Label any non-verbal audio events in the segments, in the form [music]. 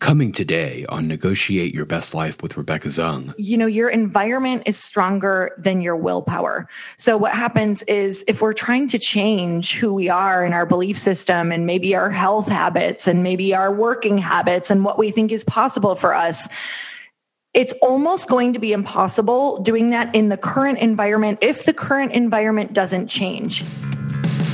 Coming today on Negotiate Your Best Life with Rebecca Zung. You know, your environment is stronger than your willpower. So, what happens is if we're trying to change who we are in our belief system and maybe our health habits and maybe our working habits and what we think is possible for us, it's almost going to be impossible doing that in the current environment if the current environment doesn't change.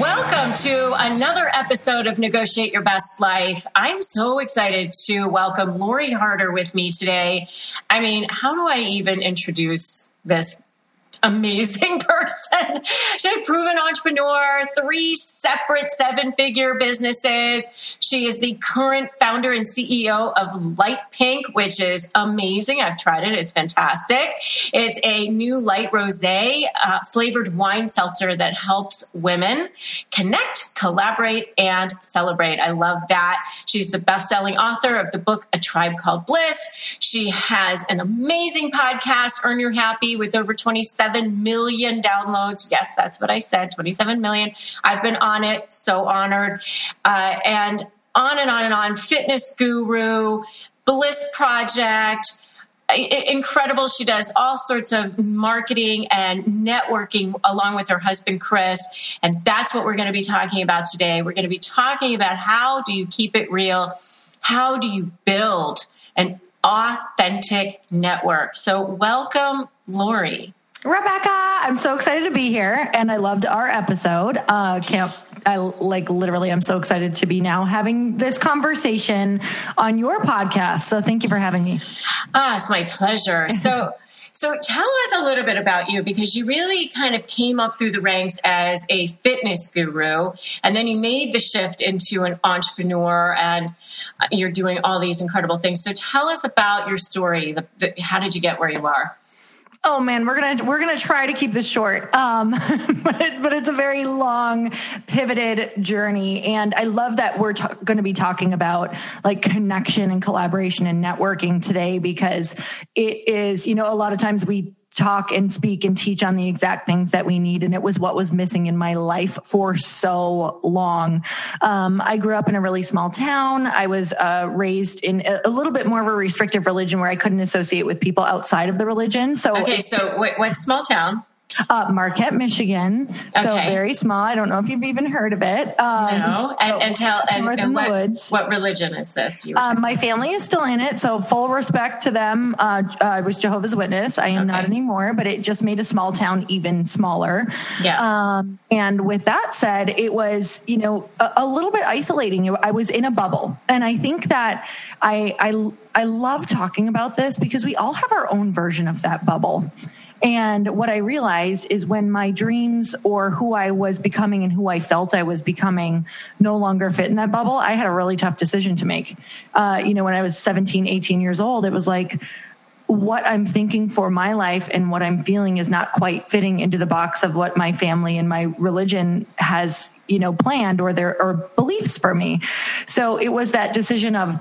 Welcome to another episode of Negotiate Your Best Life. I'm so excited to welcome Lori Harder with me today. I mean, how do I even introduce this amazing [laughs] person. She's a proven entrepreneur, three separate seven figure businesses. She is the current founder and CEO of Light Pink, which is amazing. I've tried it, it's fantastic. It's a new light rose uh, flavored wine seltzer that helps women connect, collaborate, and celebrate. I love that. She's the best selling author of the book A Tribe Called Bliss. She has an amazing podcast, Earn Your Happy, with over 27 27 million downloads. Yes, that's what I said 27 million. I've been on it, so honored. Uh, and on and on and on. Fitness guru, Bliss Project. Incredible. She does all sorts of marketing and networking along with her husband, Chris. And that's what we're going to be talking about today. We're going to be talking about how do you keep it real? How do you build an authentic network? So, welcome, Lori. Rebecca, I'm so excited to be here, and I loved our episode. Uh, can't I like literally? I'm so excited to be now having this conversation on your podcast. So thank you for having me. Ah, it's my pleasure. [laughs] So. So tell us a little bit about you because you really kind of came up through the ranks as a fitness guru and then you made the shift into an entrepreneur and uh, you're doing all these incredible things. So tell us about your story. The, the, how did you get where you are? Oh man, we're gonna we're gonna try to keep this short, um, [laughs] but it, but it's a very long, pivoted journey, and I love that we're t- going to be talking about like connection and collaboration and networking today because it is you know a lot of times we talk and speak and teach on the exact things that we need. And it was what was missing in my life for so long. Um, I grew up in a really small town. I was uh, raised in a, a, little bit more of a restrictive religion where I couldn't associate with people outside of the religion. So, okay, so what, what small town? Uh, Marquette, Michigan. Okay. So very small. I don't know if you've even heard of it. Um, no. And, and tell and, and what, woods. what religion is this? Um, my family is still in it, so full respect to them. Uh, uh I was Jehovah's Witness. I am okay. not anymore, but it just made a small town even smaller. Yeah. Um, and with that said, it was you know a, a little bit isolating. I was in a bubble, and I think that I I I love talking about this because we all have our own version of that bubble. And what I realized is when my dreams or who I was becoming and who I felt I was becoming no longer fit in that bubble, I had a really tough decision to make. Uh, you know, when I was 17, 18 years old, it was like, what I'm thinking for my life and what I'm feeling is not quite fitting into the box of what my family and my religion has, you know, planned or their or beliefs for me. So it was that decision of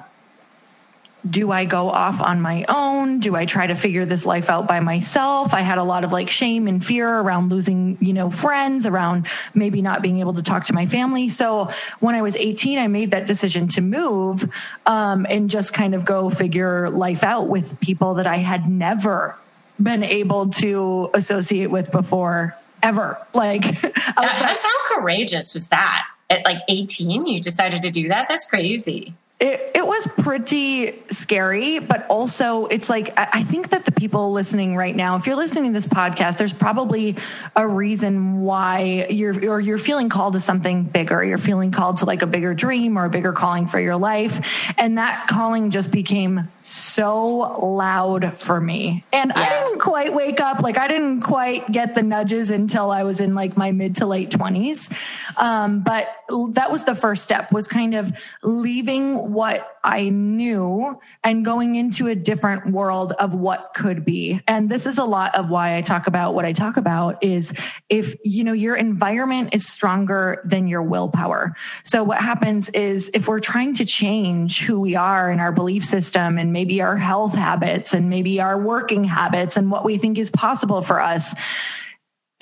do I go off on my own? Do I try to figure this life out by myself? I had a lot of like shame and fear around losing, you know, friends, around maybe not being able to talk to my family. So when I was 18, I made that decision to move um, and just kind of go figure life out with people that I had never been able to associate with before ever. Like, [laughs] that, how courageous was that? At like 18, you decided to do that? That's crazy it, it was pretty scary, but also it's like, I think that the people listening right now, if you're listening to this podcast, there's probably a reason why you're, or you're feeling called to something bigger. You're feeling called to like a bigger dream or a bigger calling for your life. And that calling just became so loud for me. And yeah. I didn't quite wake up. Like I didn't quite get the nudges until I was in like my mid to late twenties. Um, but that was the first step was kind of leaving what I knew and going into a different world of what could be. And this is a lot of why I talk about what I talk about is if, you know, your environment is stronger than your willpower. So what happens is if we're trying to change who we are in our belief system and maybe our health habits and maybe our working habits and what we think is possible for us,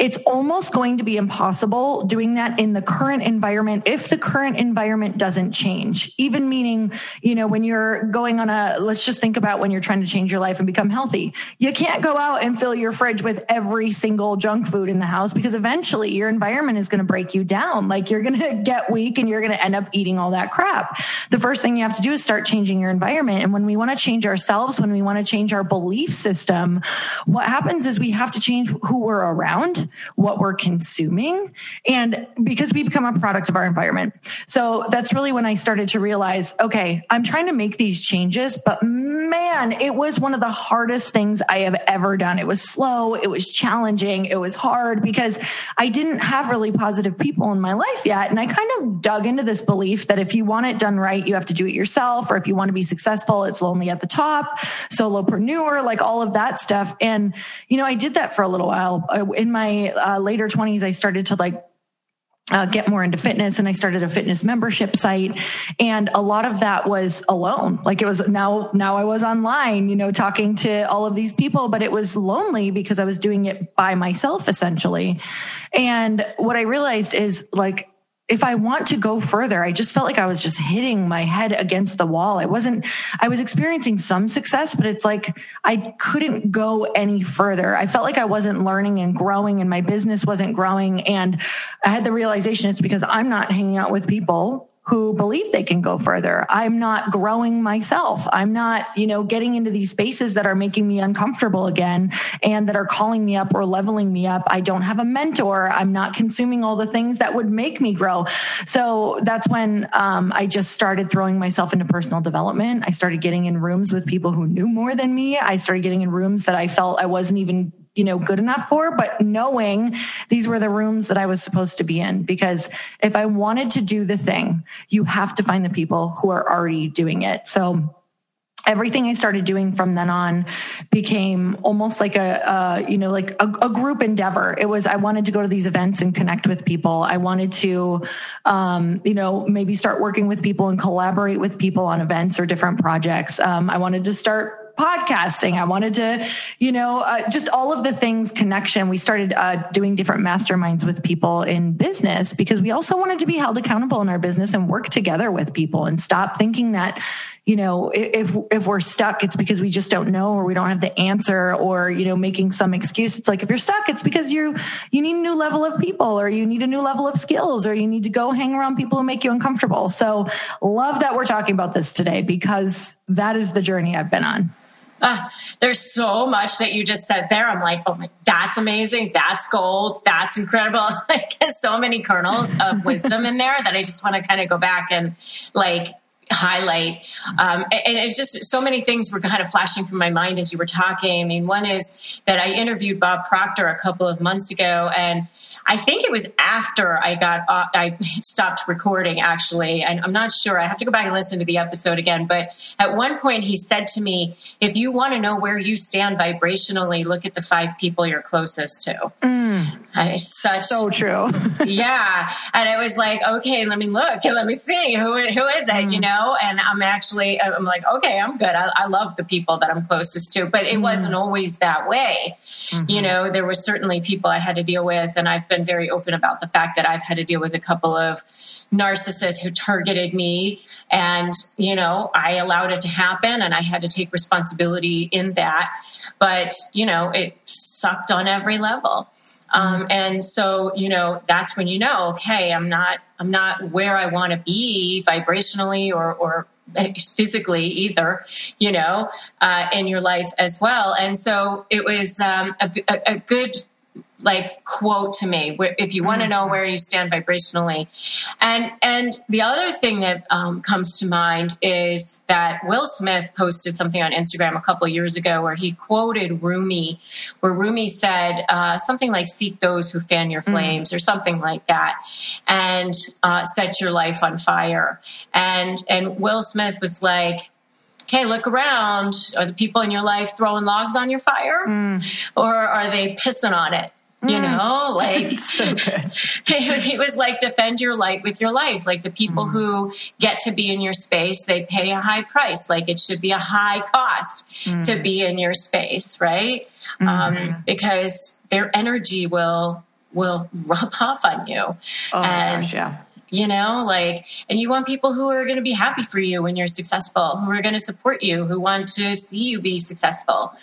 it's almost going to be impossible doing that in the current environment if the current environment doesn't change. Even meaning, you know, when you're going on a, let's just think about when you're trying to change your life and become healthy. You can't go out and fill your fridge with every single junk food in the house because eventually your environment is going to break you down. Like you're going [laughs] to get weak and you're going to end up eating all that crap. The first thing you have to do is start changing your environment. And when we want to change ourselves, when we want to change our belief system, what happens is we have to change who we're around what we're consuming and because we become a product of our environment. So that's really when I started to realize, okay, I'm trying to make these changes, but man, it was one of the hardest things I have ever done. It was slow. It was challenging. It was hard because I didn't have really positive people in my life yet. And I kind of dug into this belief that if you want it done right, you have to do it yourself. Or if you want to be successful, it's lonely at the top, solopreneur, like all of that stuff. And, you know, I did that for a little while uh, in my uh, later 20s, I started to like uh, get more into fitness and I started a fitness membership site. And a lot of that was alone. Like it was now, now I was online, you know, talking to all of these people, but it was lonely because I was doing it by myself essentially. And what I realized is like, if I want to go further, I just felt like I was just hitting my head against the wall. I wasn't, I was experiencing some success, but it's like I couldn't go any further. I felt like I wasn't learning and growing and my business wasn't growing. And I had the realization it's because I'm not hanging out with people who believe they can go further. I'm not growing myself. I'm not, you know, getting into these spaces that are making me uncomfortable again and that are calling me up or leveling me up. I don't have a mentor. I'm not consuming all the things that would make me grow. So that's when um, I just started throwing myself into personal development. I started getting in rooms with people who knew more than me. I started getting in rooms that I felt I wasn't even you know good enough for but knowing these were the rooms that i was supposed to be in because if i wanted to do the thing you have to find the people who are already doing it. So everything i started doing from then on became almost like a, you know like a, a, group endeavor. It was i wanted to go to these events and connect with people. I wanted to um, you know maybe start working with people and collaborate with people on events or different projects. Um, i wanted to start podcasting. I wanted to, you know, uh, just all of the things connection. We started uh, doing different masterminds with people in business because we also wanted to be held accountable in our business and work together with people and stop thinking that you know if if we're stuck it's because we just don't know or we don't have the answer or you know making some excuse it's like if you're stuck it's because you you need a new level of people or you need a new level of skills or you need to go hang around people who make you uncomfortable so love that we're talking about this today because that is the journey i've been on uh, there's so much that you just said there. I'm like, oh my, that's amazing. That's gold. That's incredible. [laughs] like, so many kernels of wisdom in there that I just want to kind of go back and like highlight. Um, and it's just so many things were kind of flashing through my mind as you were talking. I mean, one is that I interviewed Bob Proctor a couple of months ago and I think it was after I got uh, I stopped recording actually, and I'm not sure. I have to go back and listen to the episode again. But at one point, he said to me, "If you want to know where you stand vibrationally, look at the five people you're closest to." Mm. I, such so true. [laughs] yeah, and I was like, "Okay, let me look let me see who who is it," mm. you know. And I'm actually I'm like, "Okay, I'm good. I, I love the people that I'm closest to," but it mm. wasn't always that way. Mm-hmm. You know, there were certainly people I had to deal with, and I've been very open about the fact that I've had to deal with a couple of narcissists who targeted me. And, you know, I allowed it to happen and I had to take responsibility in that. But, you know, it sucked on every level. Um, and so, you know, that's when you know, okay, I'm not, I'm not where I want to be vibrationally or, or physically either, you know, uh, in your life as well. And so it was um, a, a, good like quote to me if you want to know where you stand vibrationally and and the other thing that um, comes to mind is that will smith posted something on instagram a couple years ago where he quoted rumi where rumi said uh, something like seek those who fan your mm. flames mm. or something like that and uh, set your life on fire and and will smith was like okay, look around. Are the people in your life throwing logs on your fire? Mm. Or are they pissing on it? you mm. know [laughs] like so he [laughs] was like defend your light with your life like the people mm. who get to be in your space they pay a high price like it should be a high cost mm. to be in your space right mm-hmm. um, because their energy will will [laughs] rub off on you oh and gosh, yeah you know like and you want people who are going to be happy for you when you're successful who are going to support you who want to see you be successful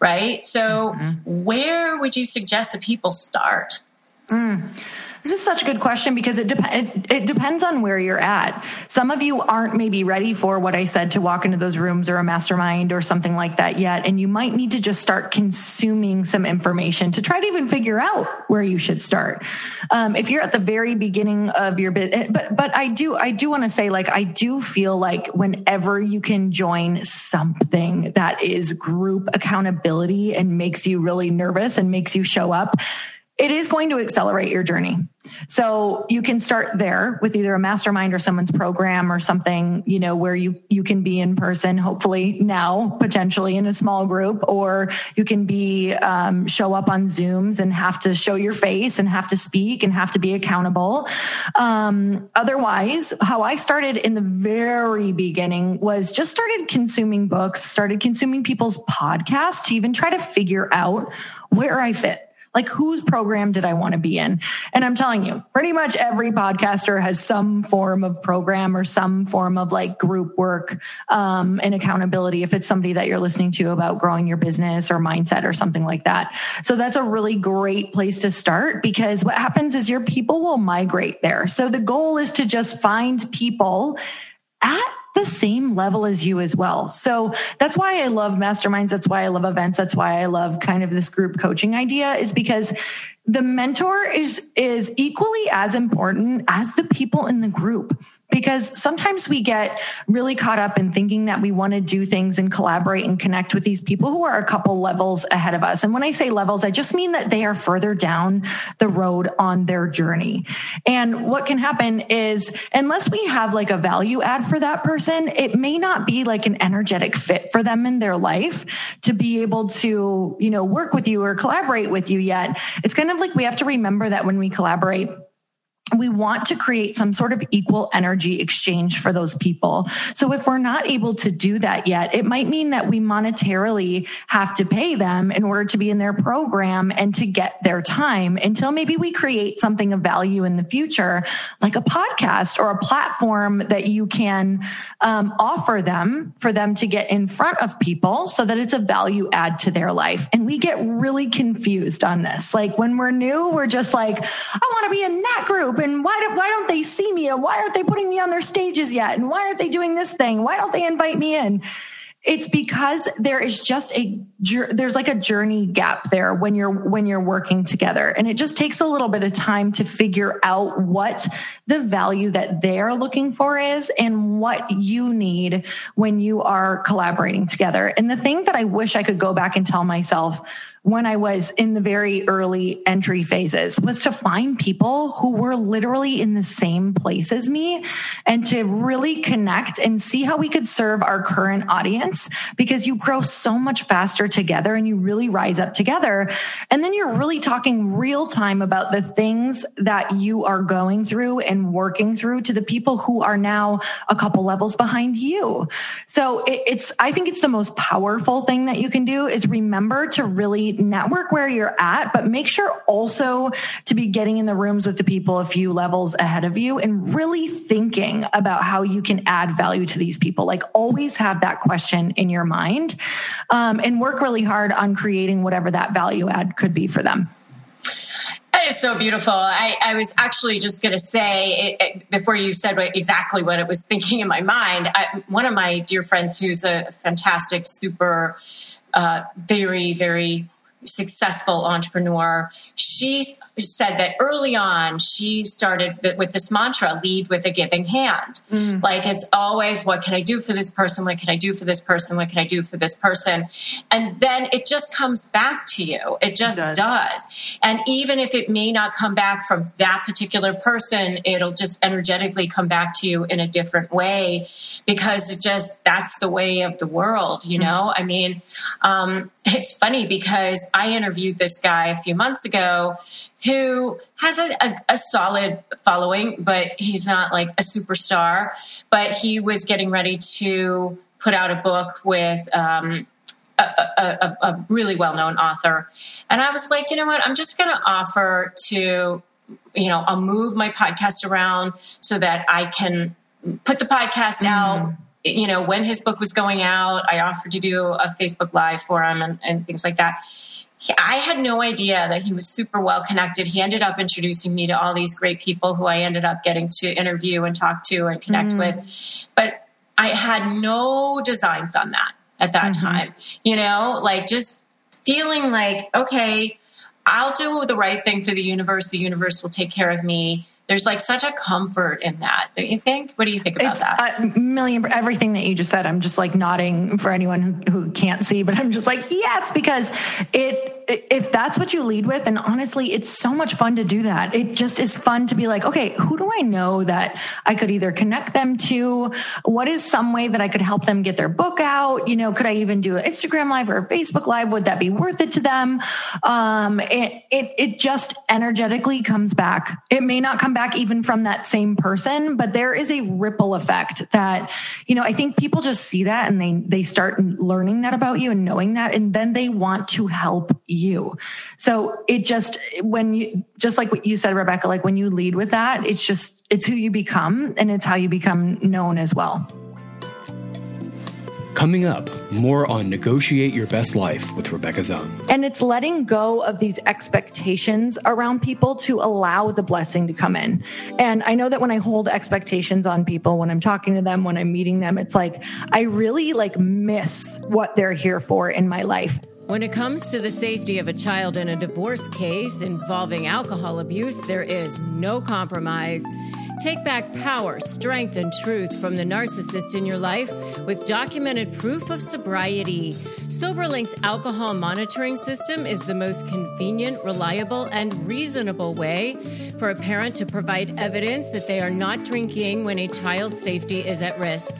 right? So, mm-hmm. where would you suggest that people start? Mm. This is such a good question because it, it, it depends on where you're at. Some of you aren't maybe ready for what I said to walk into those rooms or a mastermind or something like that yet, and you might need to just start consuming some information to try to even figure out where you should start. Um, if you're at the very beginning of your business, eh, but but I do I do want to say like I do feel like whenever you can join something that is group accountability and makes you really nervous and makes you show up it is going to accelerate your journey. So you can start there with either a mastermind or someone's program or something, you know, where you, you can be in person, hopefully now, potentially in a small group, or you can be, um, show up on Zooms and have to show your face and have to speak and have to be accountable. Um, otherwise, how I started in the very beginning was just started consuming books, started consuming people's podcasts to even try to figure out where I fit like, whose program did I want to be in? And I'm telling you, pretty much every podcaster has some form of program or some form of like group work um, and accountability if it's somebody that you're listening to about growing your business or mindset or something like that. So that's a really great place to start because what happens is your people will migrate there. So the goal is to just find people at the same level as you as well. So that's why I love masterminds. That's why I love events. That's why I love kind of this group coaching idea is because the mentor is is equally as important as the people in the group because sometimes we get really caught up in thinking that we want to do things and collaborate and connect with these people who are a couple levels ahead of us. And when I say levels, I just mean that they are further down the road on their journey. And what can happen is, unless we have like a value add for that person, it may not be like an energetic fit for them in their life to be able to, you know, work with you or collaborate with you yet. It's kind of like we have to remember that when we collaborate, we want to create some sort of equal energy exchange for those people. So if we're not able to do that yet, it might mean that we monetarily have to pay them in order to be in their program and to get their time until maybe we create something of value in the future, like a podcast or a platform that you can um, offer them for them to get in front of people so that it's a value add to their life. And we get really confused on this. Like when we're new, we're just like, I want to be in that group and why, do, why don't they see me? And why aren't they putting me on their stages yet? And why aren't they doing this thing? Why don't they invite me in? It's because there is just a there's like a journey gap there when you're when you're working together and it just takes a little bit of time to figure out what the value that they're looking for is and what you need when you are collaborating together. And the thing that I wish I could go back and tell myself when I was in the very early entry phases was to find people who were literally in the same place as me and to really connect and see how we could serve our current audience because you grow so much faster together and you really rise up together. And then you're really talking real time about the things that you are going through and working through to the people who are now a couple levels behind you. So it's, I think it's the most powerful thing that you can do is remember to really network where you're at, but make sure also to be getting in the rooms with the people a few levels ahead of you and really thinking about how you can add value to these people. Like always have that question in your mind um, and work really hard on creating whatever that value add could be for them. That is is so beautiful. I, I was actually just going to say it, it, before you said what, exactly what it was thinking in my mind. I, one of my dear friends, who's a fantastic, super, uh, very, very successful entrepreneur, she said that early on she started with this mantra lead with a giving hand. Mm. Like it's always, what can I do for this person? What can I do for this person? What can I do for this person? And then it just comes back to you. It just it does. does. And even if it may not come back from that particular person, it'll just energetically come back to you in a different way because it just, that's the way of the world, you mm. know? I mean, um, it's funny because I interviewed this guy a few months ago who has a, a, a, solid following, but he's not like a superstar. But he was getting ready to put out a book with um, a, a, a really well known author. And I was like, you know what? I'm just going to offer to, you know, I'll move my podcast around so that I can put the podcast mm. out you know, when his book was going out, I offered to do a Facebook Live for him and, and things like that. He, I had no idea that he was super well connected. He ended up introducing me to all these great people who I ended up getting to interview and talk to and connect mm. with. But I had no designs on that at that mm-hmm. time. You know, like just feeling like, okay, I'll do the right thing for the universe. The universe will take care of me there's like such a comfort in that don't you think? What do you think about it's that? a million everything that you just said i'm just like nodding for anyone who, who can't see but i'm just like yes because it if that's what you lead with and honestly it's so much fun to do that. It just is fun to be like okay who do i know that i could either connect them to? What is some way that i could help them get their book out? You know could i even do an instagram live or a facebook live? Would that be worth it to them? Um it it, it just energetically comes back. It may not come back even from that same person but there is a ripple effect that you know i think people just see that and they they start learning that about you and knowing that and then they want to help you. So it just, when you, just like what you said, Rebecca, like when you lead with that, it's just, it's who you become and it's how you become known as well. Coming up, more on Negotiate Your Best Life with Rebecca Zung. And it's letting go of these expectations around people to allow the blessing to come in. And I know that when I hold expectations on people, when I'm talking to them, when I'm meeting them, it's like I really like miss what they're here for in my life. When it comes to the safety of a child in a divorce case involving alcohol abuse, there is no compromise. Take back power, strength, and truth from the narcissist in your life with documented proof of sobriety. SoberLink's alcohol monitoring system is the most convenient, reliable, and reasonable way for a parent to provide evidence that they are not drinking when a child's safety is at risk.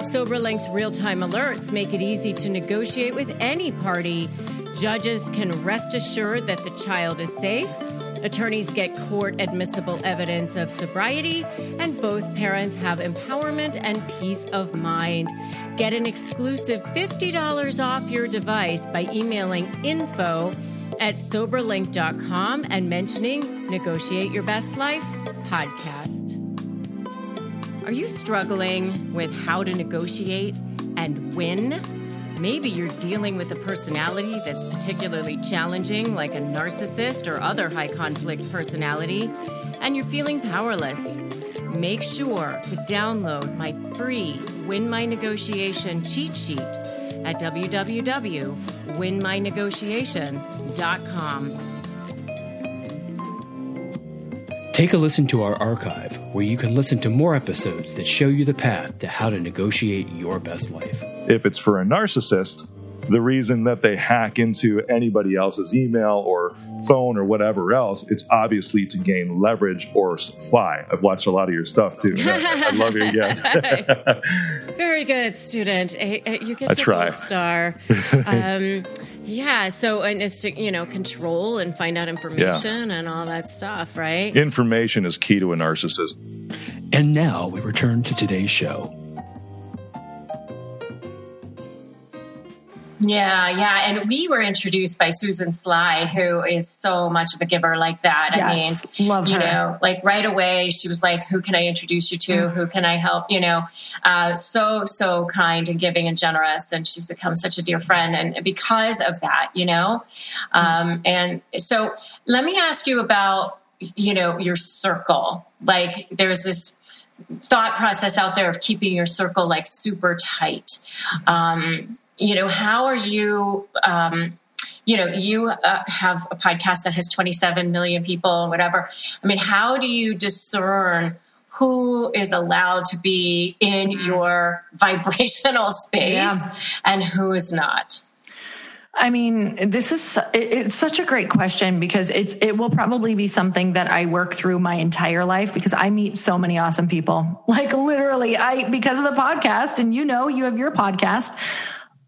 SoberLink's real time alerts make it easy to negotiate with any party. Judges can rest assured that the child is safe. Attorneys get court admissible evidence of sobriety, and both parents have empowerment and peace of mind. Get an exclusive $50 off your device by emailing info at soberlink.com and mentioning Negotiate Your Best Life podcast. Are you struggling with how to negotiate and win? Maybe you're dealing with a personality that's particularly challenging, like a narcissist or other high conflict personality, and you're feeling powerless. Make sure to download my free Win My Negotiation cheat sheet at www.winmynegotiation.com. Take a listen to our archive, where you can listen to more episodes that show you the path to how to negotiate your best life. If it's for a narcissist, the reason that they hack into anybody else's email or phone or whatever else, it's obviously to gain leverage or supply. I've watched a lot of your stuff too. [laughs] I, I love your guess. [laughs] [laughs] Very good, student. You get the gold star. Um, yeah. So, and it's to, you know, control and find out information yeah. and all that stuff, right? Information is key to a narcissist. And now we return to today's show. Yeah, yeah. And we were introduced by Susan Sly, who is so much of a giver like that. Yes, I mean, love you her. know, like right away, she was like, Who can I introduce you to? Mm. Who can I help? You know, uh, so, so kind and giving and generous. And she's become such a dear friend. And because of that, you know, um, and so let me ask you about you know, your circle. Like there's this thought process out there of keeping your circle like super tight. Um, you know, how are you? Um, you know, you uh, have a podcast that has 27 million people, whatever. I mean, how do you discern who is allowed to be in mm-hmm. your [laughs] vibrational space yeah. and who is not? I mean, this is it's such a great question because it's it will probably be something that I work through my entire life because I meet so many awesome people. [laughs] Like literally, I because of the podcast and you know, you have your podcast.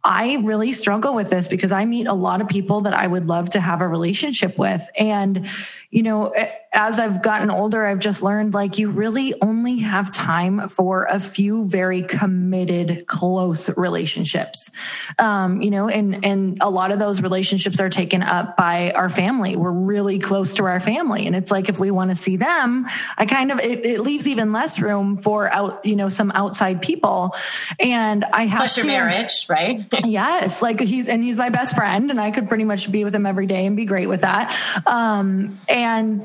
I really struggle with this because I meet a lot of people that I would love to have a relationship with. And you know, as I've gotten older, I've just learned like you really only have time for a few very committed, close relationships. Um, you know, and and a lot of those relationships are taken up by our family. We're really close to our family, and it's like if we want to see them, I kind of it, it, leaves even less room for out, you know, some outside people. And I have plus your to, marriage, right? [laughs] yes, like he's and he's my best friend, and I could pretty much be with him every day and be great with that. Um, and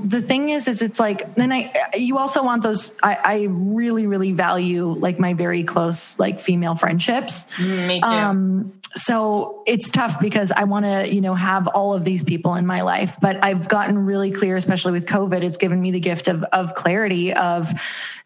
the thing is, is it's like, then I, you also want those, I, I really, really value like my very close, like female friendships. Mm, me too. Um, so it's tough because I want to, you know, have all of these people in my life, but I've gotten really clear, especially with COVID, it's given me the gift of, of clarity of,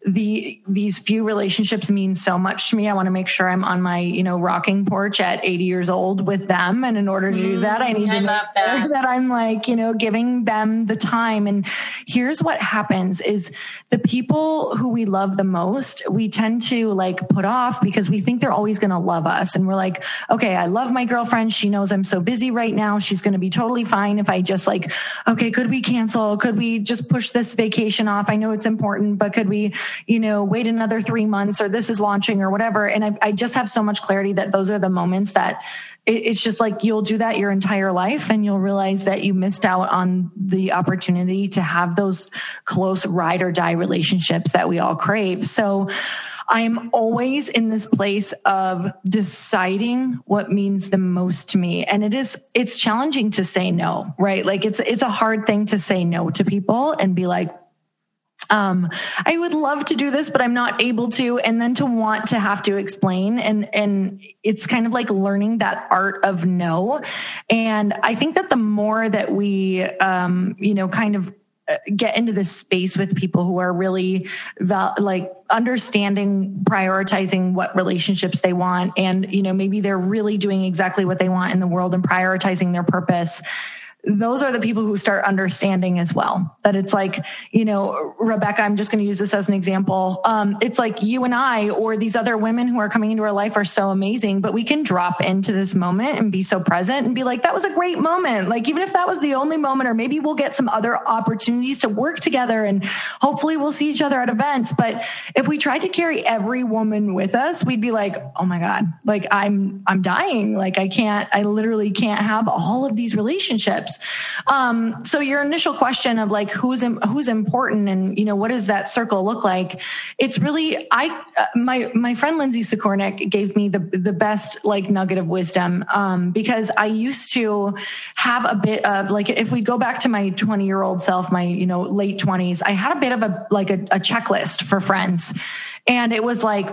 the these few relationships mean so much to me. I want to make sure I'm on my, you know, rocking porch at 80 years old with them. And in order to do mm-hmm. that, I need I to make that. sure that I'm like, you know, giving them the time. And here's what happens is the people who we love the most, we tend to like put off because we think they're always going to love us. And we're like, okay, I love my girlfriend. She knows I'm so busy right now. She's going to be totally fine if I just like, okay, could we cancel? Could we just push this vacation off? I know it's important, but could we, you know, wait another three months or this is launching or whatever. And I, I just have so much clarity that those are the moments that it's just like you'll do that your entire life and you'll realize that you missed out on the opportunity to have those close ride or die relationships that we all crave. So I'm always in this place of deciding what means the most to me. And it is, it's challenging to say no, right? Like it's, it's a hard thing to say no to people and be like, um, I would love to do this, but I'm not able to. And then to want to have to explain and, and it's kind of like learning that art of no. And I think that the more that we, um, you know, kind of uh, get into this space with people who are really val- like understanding prioritizing what relationships they want and you know maybe they're really doing exactly what they want in the world and prioritizing their purpose those are the people who start understanding as well. That it's like you know rebecca i'm just going to use this as an example. Um, it's like you and i or these other women who are coming into our life are so amazing but we can drop into this moment and be so present and be like that was a great moment. Like even if that was the only moment or maybe we'll get some other opportunities to work together and hopefully we'll see each other at events. But if we tried to carry every woman with us we'd be like oh my god like i'm i'm dying. Like i can't i literally can't have all of these relationships um, so your initial question of like who's who's important and you know what does that circle look like? It's really I uh, my my friend Lindsay Sikornik gave me the the best like nugget of wisdom um, because I used to have a bit of like if we go back to my 20 year old self, my you know late 20s, I had a bit of a like a, a checklist for friends, and it was like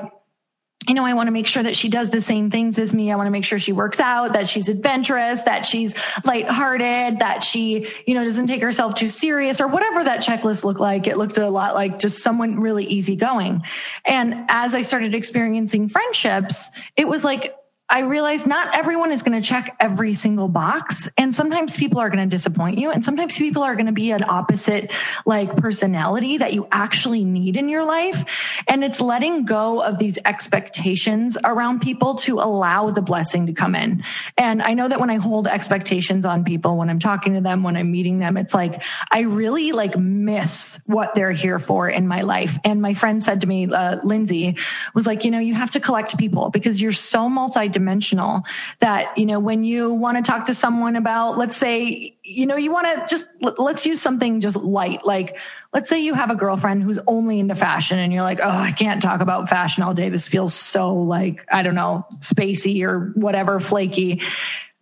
you know, I want to make sure that she does the same things as me. I want to make sure she works out, that she's adventurous, that she's lighthearted, that she, you know, doesn't take herself too serious or whatever that checklist looked like. It looked a lot like just someone really easygoing. And as I started experiencing friendships, it was like, I realized not everyone is going to check every single box. And sometimes people are going to disappoint you. And sometimes people are going to be an opposite like personality that you actually need in your life. And it's letting go of these expectations around people to allow the blessing to come in. And I know that when I hold expectations on people, when I'm talking to them, when I'm meeting them, it's like, I really like miss what they're here for in my life. And my friend said to me, uh, Lindsay was like, you know, you have to collect people because you're so multi dimensional that, you know, when you want to talk to someone about, let's say, you know, you want to just, let's use something just light. Like, let's say you have a girlfriend who's only into fashion and you're like, oh, I can't talk about fashion all day. This feels so like, I don't know, spacey or whatever, flaky.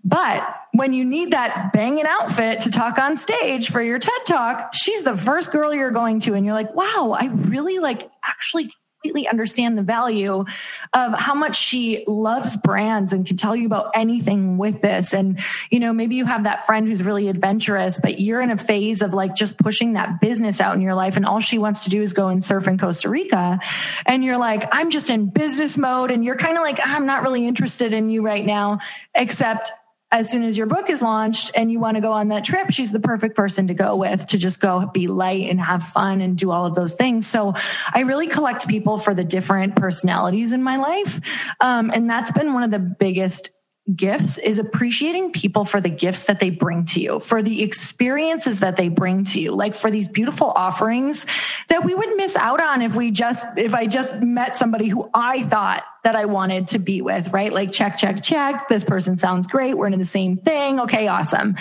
But when you need that banging outfit to talk on stage for your TED talk, she's the first girl you're going to. And you're like, wow, I really like actually completely understand the value of how much she loves brands and can tell you about anything with this. And, you know, maybe you have that friend who's really adventurous, but you're in a phase of like just pushing that business out in your life. And all she wants to do is go and surf in Costa Rica. And you're like, I'm just in business mode. And you're kind of like, I'm not really interested in you right now, except as soon as your book is launched and you want to go on that trip, she's the perfect person to go with to just go be light and have fun and do all of those things. So I really collect people for the different personalities in my life. Um, and that's been one of the biggest gifts is appreciating people for the gifts that they bring to you, for the experiences that they bring to you, like for these beautiful offerings that we would miss out on if we just, if I just met somebody who I thought that I wanted to be with, right? Like check, check, check. This person sounds great. We're into the same thing. Okay, awesome.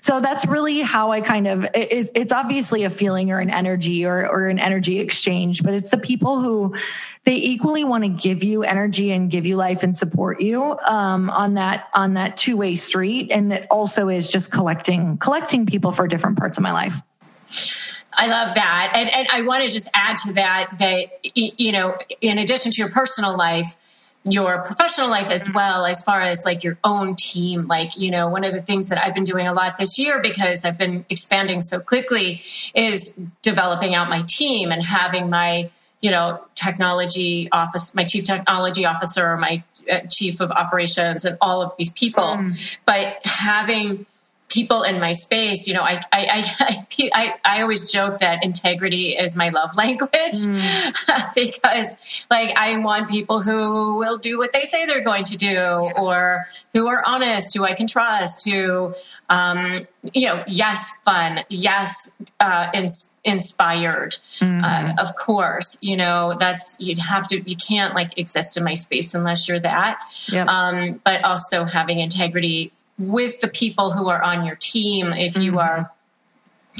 So that's really how I kind of, it's obviously a feeling or an energy or, or an energy exchange, but it's the people who they equally want to give you energy and give you life and support you um, on that on that two way street. And it also is just collecting collecting people for different parts of my life. I love that. And, and I want to just add to that that, you know, in addition to your personal life, your professional life as well as far as like your own team like you know one of the things that i've been doing a lot this year because i've been expanding so quickly is developing out my team and having my you know technology office my chief technology officer my uh, chief of operations and all of these people mm. but having people in my space, you know, I, I, I, I, I always joke that integrity is my love language mm. [laughs] because like I want people who will do what they say they're going to do or who are honest, who I can trust, who, um, you know, yes, fun, yes, uh, in, inspired, mm-hmm. uh, of course, you know, that's, you'd have to, you can't like exist in my space unless you're that. Yep. Um, but also having integrity with the people who are on your team if you mm-hmm. are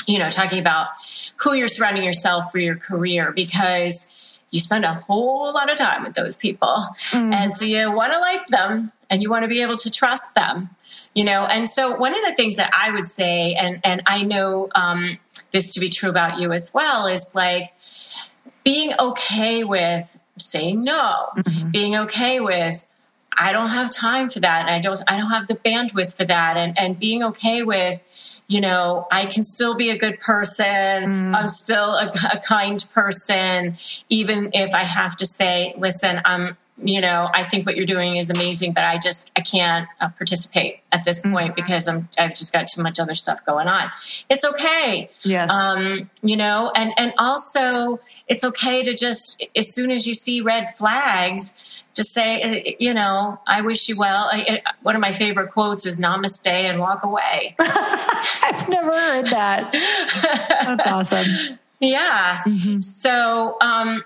you know talking about who you're surrounding yourself for your career because you spend a whole lot of time with those people mm. and so you want to like them and you want to be able to trust them you know and so one of the things that i would say and and i know um, this to be true about you as well is like being okay with saying no mm-hmm. being okay with I don't have time for that. And I don't, I don't have the bandwidth for that. And, and being okay with, you know, I can still be a good person. Mm. I'm still a, a kind person, even if I have to say, listen, I'm, you know, I think what you're doing is amazing, but I just I can't uh, participate at this mm-hmm. point because I'm I've just got too much other stuff going on. It's okay. Yes. Um, you know, and and also it's okay to just as soon as you see red flags, just say, uh, you know, I wish you well. I, one of my favorite quotes is namaste and walk away. [laughs] I've never heard that. That's awesome. [laughs] Yeah. Mm-hmm. So, um,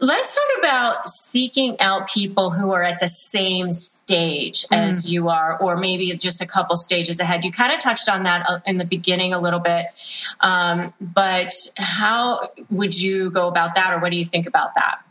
let's talk about seeking out people who are at the same stage mm. as you are, or maybe just a couple stages ahead. You kind of touched on that uh, in the beginning a little bit. Um, but how would you go about that, or what do you think about that?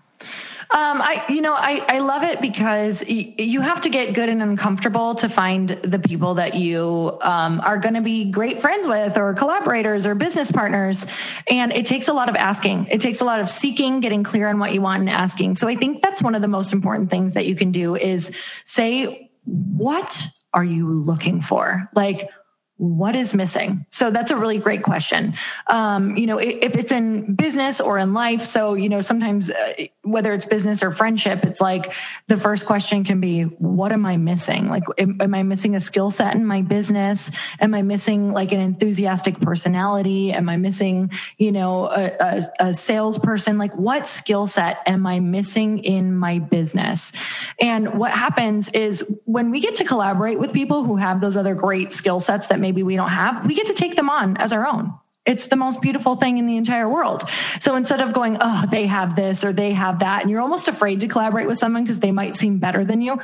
Um, I, you know, I, I love it because y- you have to get good and uncomfortable to find the people that you um, are going to be great friends with or collaborators or business partners. And it takes a lot of asking. It takes a lot of seeking, getting clear on what you want and asking. So I think that's one of the most important things that you can do is say, what are you looking for? Like, what is missing? So that's a really great question. Um, you know, if it's in business or in life, so, you know, sometimes uh, whether it's business or friendship, it's like the first question can be, what am I missing? Like, am, am I missing a skill set in my business? Am I missing like an enthusiastic personality? Am I missing, you know, a, a, a salesperson? Like, what skill set am I missing in my business? And what happens is when we get to collaborate with people who have those other great skill sets that maybe maybe we don't have, we get to take them on as our own. It's the most beautiful thing in the entire world. So instead of going, oh, they have this or they have that, and you're almost afraid to collaborate with someone because they might seem better than you,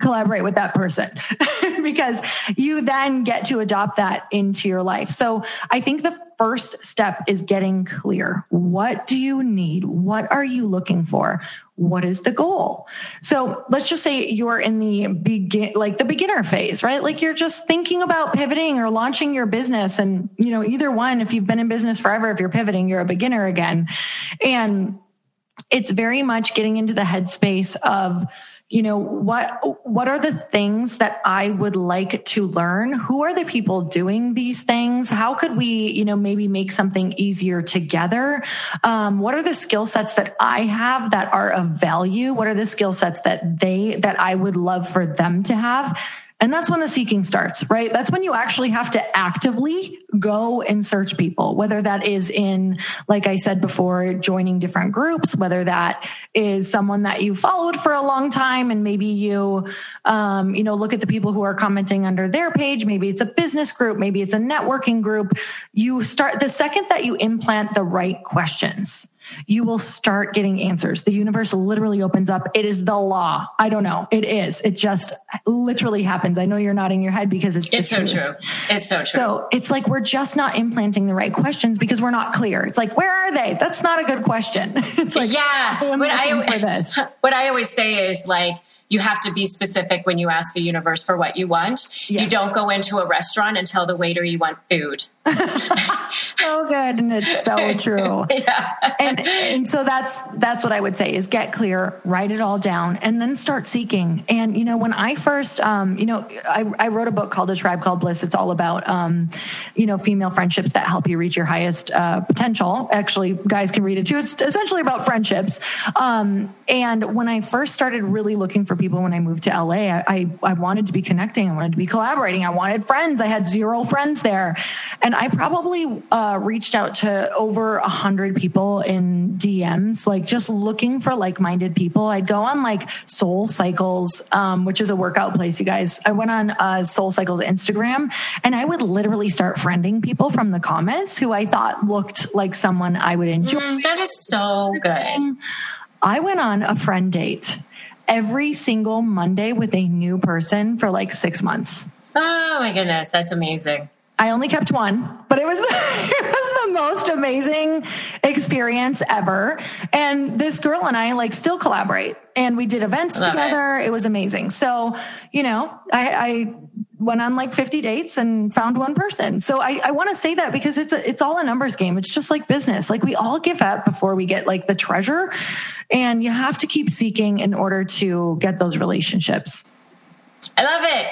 collaborate with that person [laughs] because you then get to adopt that into your life. So I think the first step is getting clear. What do you need? What are you looking for? What is the goal? So let's just say you're in the begin, like the beginner phase, right? Like you're just thinking about pivoting or launching your business. And, you know, either one, if you've been in business forever, if you're pivoting, you're a beginner again. And it's very much getting into the headspace of, you know what what are the things that i would like to learn? Who are the people doing these things? How could we you know maybe make something easier together? Um, what are the skill sets that i have that are of value? What are the skill sets that they that i would love for them to have and that's when the seeking starts, right? That's when you actually have to actively go and search people, whether that is in, like I said before, joining different groups, whether that is someone that you followed for a long time and maybe you, um, you know, look at the people who are commenting under their page. Maybe it's a business group, maybe it's a networking group. You start the second that you implant the right questions you will start getting answers. The universe literally opens up. It is the law. I don't know. It is. It just literally happens. I know you're nodding your head because it's it's so truth. true. It's so true. So it's like we're just not implanting the right questions because we're not clear. It's like where are they? That's not a good question. [laughs] It's like yeah. Oh, what I [laughs] what I always say is like you have to be specific when you ask the universe for what you want. Yes. You don't go into a restaurant and tell the waiter you want food. [laughs] so good and it's so [laughs] true. Yeah. and and so that's that's what i would say is get clear write it all down and then start seeking. And you know when i first um, you know I, I, wrote a book called a tribe called bliss. It's all about um, you know female friendships that help you reach your highest uh, potential. Actually guys can read it too. It's essentially about friendships. Um, and when i first started really looking for people when i moved to la I, I, I wanted to be connecting. I wanted to be collaborating. I wanted friends. I had zero friends there. And I probably uh, reached out to over a hundred people in DMs, like just looking for like-minded people. I'd go on like SoulCycle's, um, which is a workout place. You guys, I went on uh, SoulCycle's Instagram, and I would literally start friending people from the comments who I thought looked like someone I would enjoy. Mm, that is so good. I went on a friend date every single Monday with a new person for like six months. Oh my goodness, that's amazing. I only kept one, but it was [laughs] it was the most amazing experience ever. And this girl and I like still collaborate, and we did events together. It. it. was amazing. So you know, I, I went on like 50 dates and found one person. So I, I want to say that because it's a, it's all a numbers game. It's just like business. Like we all give up before we get like the treasure, and you have to keep seeking in order to get those relationships. I love it.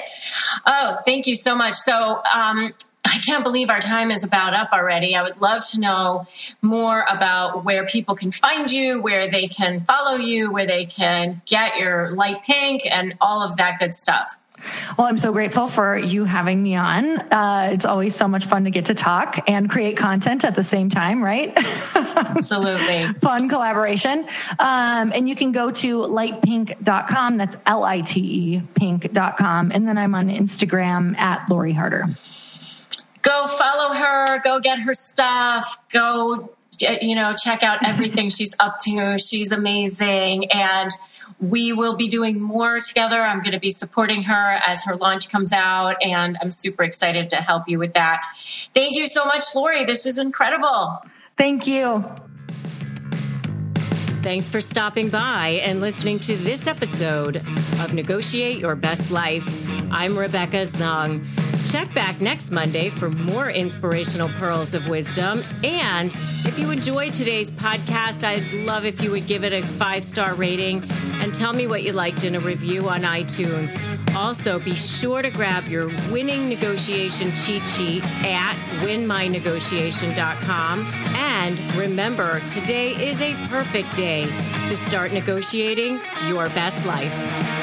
Oh, thank you so much. So, um, I can't believe our time is about up already. I would love to know more about where people can find you, where they can follow you, where they can get your Lite Pink and all of that good stuff. Well, I'm so grateful for you having me on. Uh, it's always so much fun to get to talk and create content at the same time, right? Absolutely. [laughs] fun collaboration. Um, and you can go to litepink.com. That's L I T E pink.com. And then I'm on Instagram at Lori Harder go follow her, go get her stuff, go, uh, you know, check out mm-hmm. everything she's up to. She's amazing. And we will be doing more together. I'm going to be supporting her as her launch comes out, and I'm super excited to help you with that. Thank you so much, Lori. This was incredible. Thank you. Thanks for stopping by and listening to this episode of Negotiate Your Best Life. I'm Rebecca Zung. Check back next Monday for more inspirational pearls of wisdom. And if you enjoyed today's podcast, I'd love if you would give it a five star rating and tell me what you liked in a review on iTunes. Also, be sure to grab your winning negotiation cheat sheet at winmynegotiation.com. And remember, today is a perfect day to start negotiating your best life.